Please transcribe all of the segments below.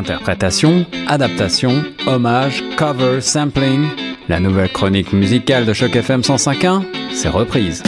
Interprétation, adaptation, hommage, cover, sampling. La nouvelle chronique musicale de Choc FM 105.1, c'est reprise.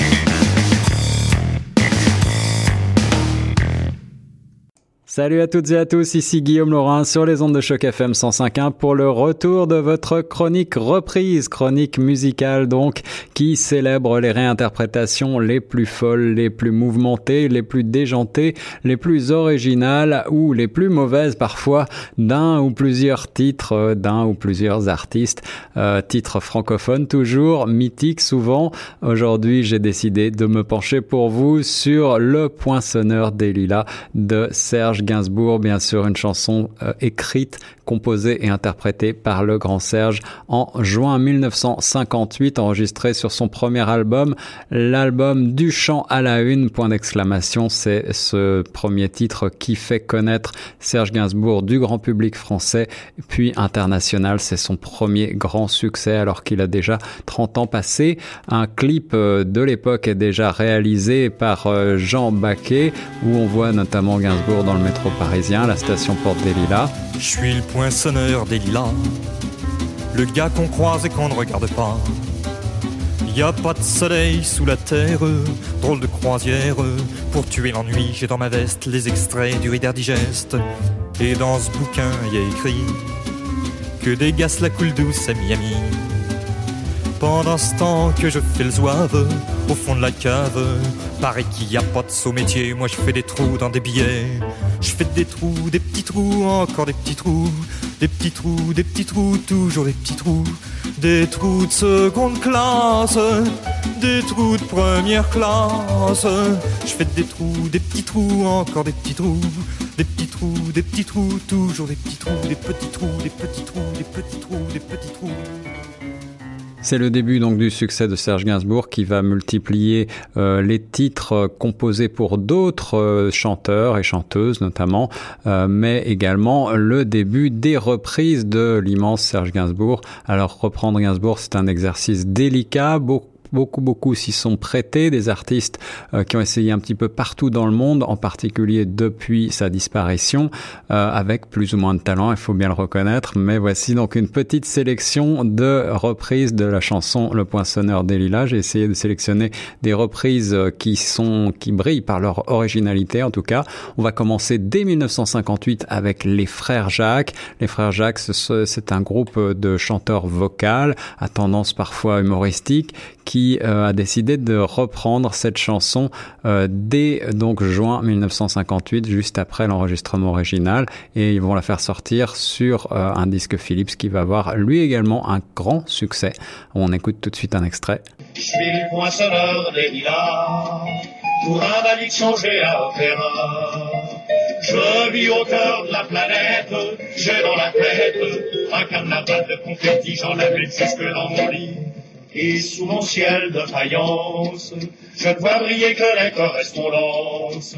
Salut à toutes et à tous, ici Guillaume Laurin sur les ondes de choc FM 105.1 pour le retour de votre chronique reprise, chronique musicale donc, qui célèbre les réinterprétations les plus folles, les plus mouvementées, les plus déjantées, les plus originales ou les plus mauvaises parfois d'un ou plusieurs titres, d'un ou plusieurs artistes, euh, titres francophones toujours, mythiques souvent. Aujourd'hui j'ai décidé de me pencher pour vous sur le poinçonneur des lilas de Serge Gainsbourg, bien sûr, une chanson euh, écrite, composée et interprétée par le grand Serge en juin 1958, enregistrée sur son premier album, l'album Du chant à la une, point d'exclamation. C'est ce premier titre qui fait connaître Serge Gainsbourg du grand public français, puis international. C'est son premier grand succès alors qu'il a déjà 30 ans passé. Un clip euh, de l'époque est déjà réalisé par euh, Jean Baquet, où on voit notamment Gainsbourg dans le métro parisien, la station Porte des Lilas. Je suis le poinçonneur des lilas, le gars qu'on croise et qu'on ne regarde pas. Y a pas de soleil sous la terre, drôle de croisière. Pour tuer l'ennui, j'ai dans ma veste les extraits du Reader Digest. Et dans ce bouquin, y a écrit que gaz la coule douce à Miami. Pendant ce temps que je fais le zouave au fond de la cave, paraît qu'il n'y a pas de saut métier. Moi je fais des trous dans des billets. Je fais des trous, des petits trous, encore des petits trous. Des petits trous, des petits trous, toujours des petits trous. Des trous de seconde classe, des trous de première classe. Je fais des trous, des petits trous, encore des petits trous. Des petits trous, des petits trous, toujours des petits trous, des petits trous, des petits trous, des petits trous, des petits trous. C'est le début donc du succès de Serge Gainsbourg qui va multiplier euh, les titres composés pour d'autres euh, chanteurs et chanteuses notamment, euh, mais également le début des reprises de l'immense Serge Gainsbourg. Alors reprendre Gainsbourg, c'est un exercice délicat, beaucoup beaucoup, beaucoup s'y sont prêtés, des artistes euh, qui ont essayé un petit peu partout dans le monde, en particulier depuis sa disparition, euh, avec plus ou moins de talent, il faut bien le reconnaître. Mais voici donc une petite sélection de reprises de la chanson Le Poinçonneur des Lilas. J'ai essayé de sélectionner des reprises euh, qui sont, qui brillent par leur originalité, en tout cas. On va commencer dès 1958 avec les Frères Jacques. Les Frères Jacques, c'est un groupe de chanteurs vocales à tendance parfois humoristique qui euh, a décidé de reprendre cette chanson euh, dès donc juin 1958, juste après l'enregistrement original, et ils vont la faire sortir sur euh, un disque Philips qui va avoir lui également un grand succès. On écoute tout de suite un extrait. Pour un valide changé à opéra. Je vis au cœur de la planète, j'ai dans la tête un carnaval de confettis, j'en avais jusque dans mon lit et sous mon ciel de faïence, je ne vois briller que les correspondances.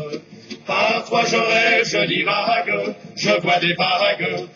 Parfois je rêve, je divague, je vois des vagues,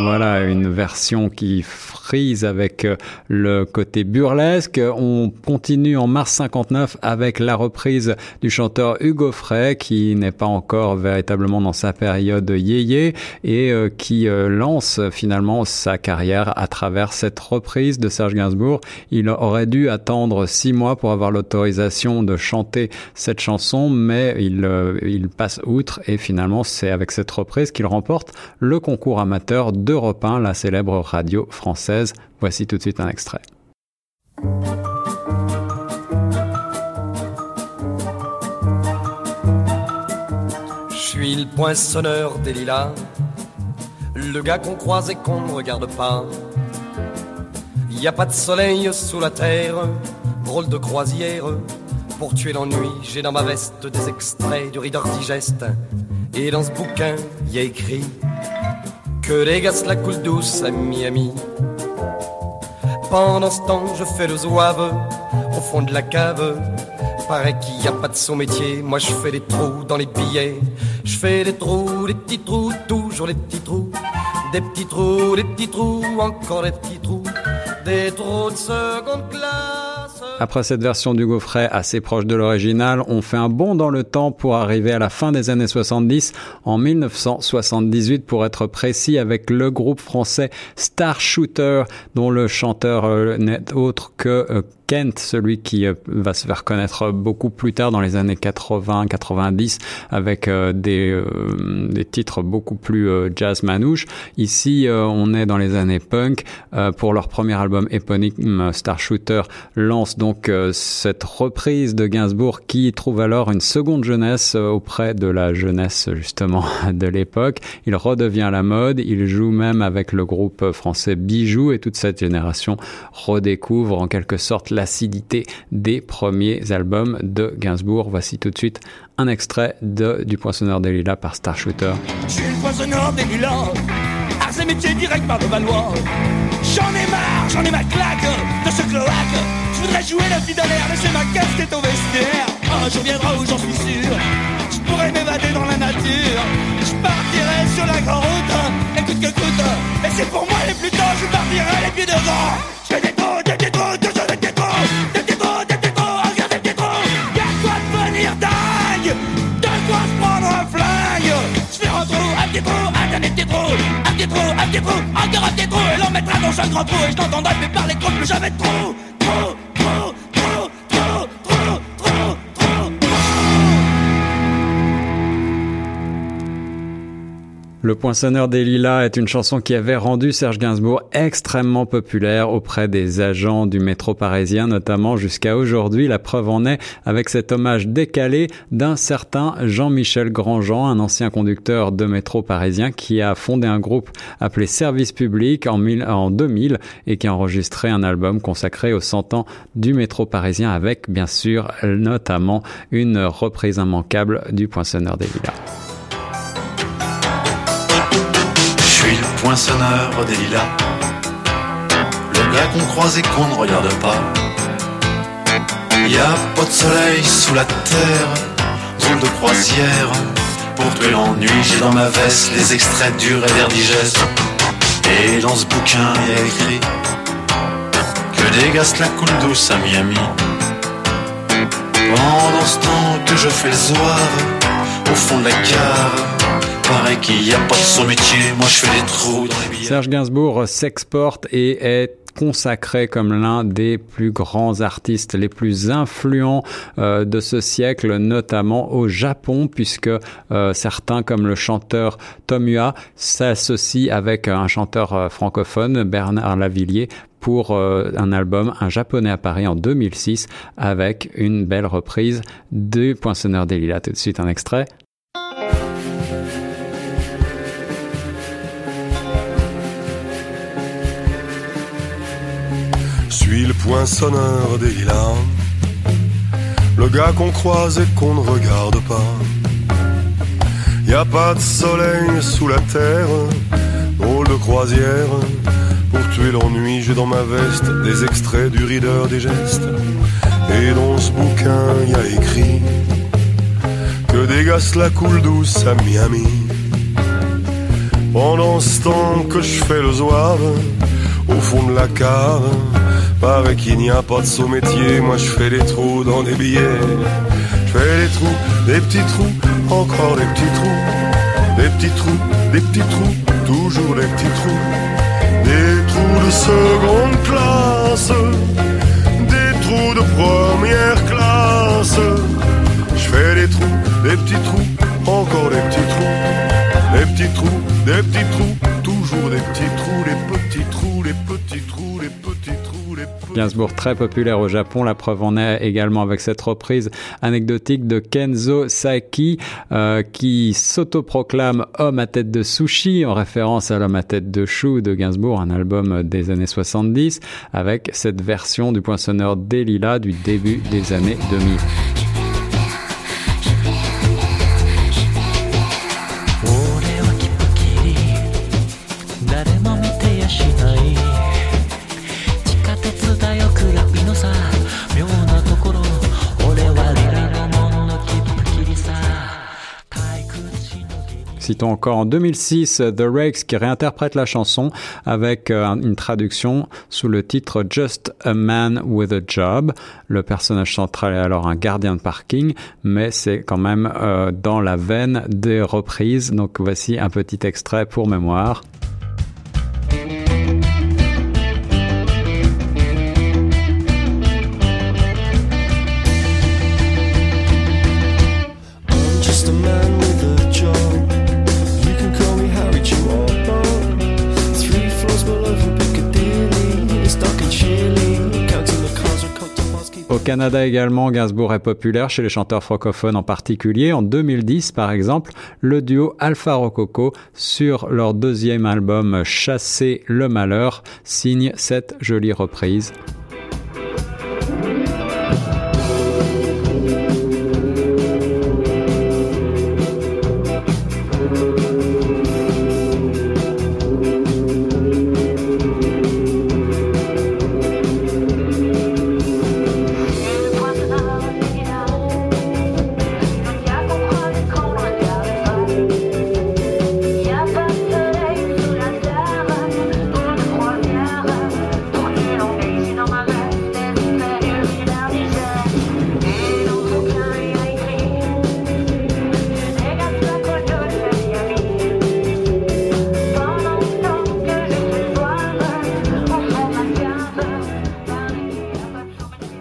Voilà une version qui frise avec euh, le côté burlesque. On continue en mars 59 avec la reprise du chanteur Hugo Frey qui n'est pas encore véritablement dans sa période yéyé et euh, qui euh, lance finalement sa carrière à travers cette reprise de Serge Gainsbourg. Il aurait dû attendre six mois pour avoir l'autorisation de chanter cette chanson, mais il, il passe outre et finalement c'est avec cette reprise qu'il remporte le concours amateur d'Europe 1, la célèbre radio française. Voici tout de suite un extrait. Je suis le poinçonneur des lilas, le gars qu'on croise et qu'on ne regarde pas. Y a pas de soleil sous la terre, drôle de croisière. Pour tuer l'ennui, j'ai dans ma veste des extraits du Reader Digest. Et dans ce bouquin, y a écrit que les gaz la coule douce à Miami. Pendant ce temps, je fais le zouave au fond de la cave. Paraît qu'il n'y a pas de son métier. Moi, je fais des trous dans les billets. Je fais des trous, des petits trous, toujours des petits trous. Des petits trous, des petits trous, encore des petits trous, des trous de seconde classe. Après cette version du gaufret assez proche de l'original, on fait un bond dans le temps pour arriver à la fin des années 70, en 1978 pour être précis, avec le groupe français Star Shooter, dont le chanteur euh, n'est autre que euh, Kent, celui qui euh, va se faire connaître beaucoup plus tard dans les années 80-90 avec euh, des, euh, des titres beaucoup plus jazz manouche. Ici, on est dans les années punk. pour leur premier album éponyme, Star Shooter lance donc cette reprise de Gainsbourg qui trouve alors une seconde jeunesse auprès de la jeunesse justement de l'époque. Il redevient la mode, il joue même avec le groupe français Bijou et toute cette génération redécouvre en quelque sorte l'acidité des premiers albums de Gainsbourg. Voici tout de suite un extrait de Du Poinçonneur des Lilas par Star Shooter. Je suis le poinçonneur des lilas, et métiers direct par le Valois. J'en ai marre, j'en ai ma claque de ce cloaque. Je voudrais jouer la vie l'air, laisser ma casquette au vestiaire. Un jour viendra où j'en suis sûr, je pourrais m'évader dans la nature. Je partirai sur la grande route, écoute que coûte. Et c'est pour moi les plus tôt, je partirai les pieds devant. Petit trou, un petit trou, un et l'on mettra dans chaque grand trou, et je t'entendrai plus parler trop, plus jamais de trou, Le Poinçonneur des Lilas est une chanson qui avait rendu Serge Gainsbourg extrêmement populaire auprès des agents du métro parisien, notamment jusqu'à aujourd'hui. La preuve en est avec cet hommage décalé d'un certain Jean-Michel Grandjean, un ancien conducteur de métro parisien qui a fondé un groupe appelé Service Public en, en 2000 et qui a enregistré un album consacré aux 100 ans du métro parisien avec bien sûr notamment une reprise immanquable du Poinçonneur des Lilas. Poinçonneur des lilas. Le gars qu'on croise et qu'on ne regarde pas. Y a pas de soleil sous la terre, zone de croisière. Pour tuer l'ennui, j'ai dans ma veste les extraits durs et digeste. Et dans ce bouquin, y a écrit que dégasse la coule douce à Miami. Pendant ce temps que je fais le au fond de la cave Serge Gainsbourg s'exporte et est consacré comme l'un des plus grands artistes, les plus influents euh, de ce siècle, notamment au Japon, puisque euh, certains, comme le chanteur Tom Yua, s'associent avec un chanteur euh, francophone, Bernard Lavillier, pour euh, un album Un japonais à Paris en 2006, avec une belle reprise du Poinçonneur des Lilas. Tout de suite un extrait. Suis le poinçonneur des lilas, le gars qu'on croise et qu'on ne regarde pas. Y a pas de soleil sous la terre, drôle de croisière. Pour tuer l'ennui, j'ai dans ma veste des extraits du Reader des gestes. Et dans ce bouquin, y a écrit que des gaz la coule douce à Miami. Pendant ce temps que je fais le zouave au fond de la cave, Paraît qu'il n'y a pas de saut métier, moi je fais des trous dans des billets. Je fais des trous, des petits trous, encore des petits trous. Des petits trous, des petits trous, toujours des petits trous. Des trous de seconde classe, des trous de première classe. Je fais des trous, des petits trous, encore des petits trous. Des petits trous, des petits trous, toujours des petits trous, les petits Gainsbourg très populaire au Japon. La preuve en est également avec cette reprise anecdotique de Kenzo Saki euh, qui s'autoproclame homme à tête de sushi en référence à l'homme à tête de chou de Gainsbourg, un album des années 70 avec cette version du poinçonneur Delila du début des années 2000. Citons encore en 2006 The Rakes qui réinterprète la chanson avec euh, une traduction sous le titre Just a Man with a Job. Le personnage central est alors un gardien de parking, mais c'est quand même euh, dans la veine des reprises. Donc voici un petit extrait pour mémoire. Au Canada également, Gainsbourg est populaire chez les chanteurs francophones en particulier. En 2010, par exemple, le duo Alpha Rococo, sur leur deuxième album Chasser le malheur, signe cette jolie reprise.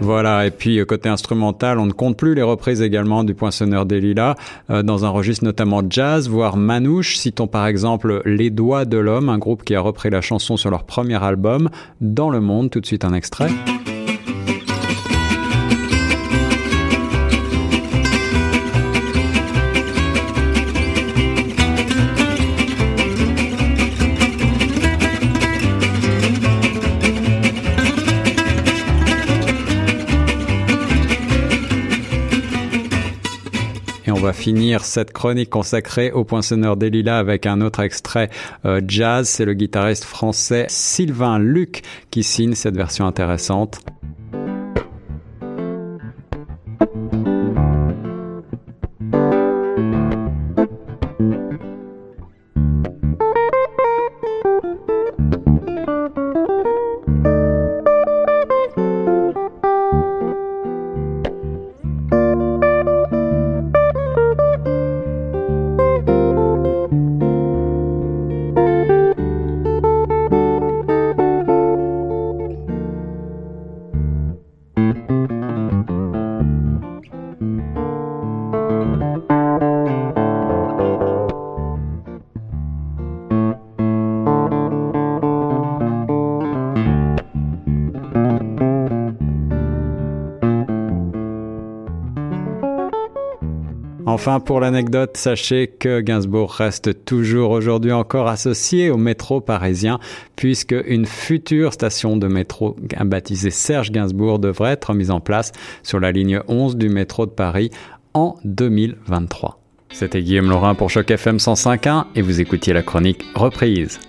Voilà, et puis euh, côté instrumental, on ne compte plus les reprises également du Poinçonneur des Lilas, euh, dans un registre notamment jazz, voire manouche. Citons par exemple Les Doigts de l'Homme, un groupe qui a repris la chanson sur leur premier album, Dans le Monde, tout de suite un extrait. Va finir cette chronique consacrée au poinçonneur des lilas avec un autre extrait euh, jazz. C'est le guitariste français Sylvain Luc qui signe cette version intéressante. Enfin, pour l'anecdote, sachez que Gainsbourg reste toujours aujourd'hui encore associé au métro parisien, puisque une future station de métro baptisée Serge Gainsbourg devrait être mise en place sur la ligne 11 du métro de Paris en 2023. C'était Guillaume Laurin pour Choc FM 105.1 et vous écoutiez la chronique Reprise.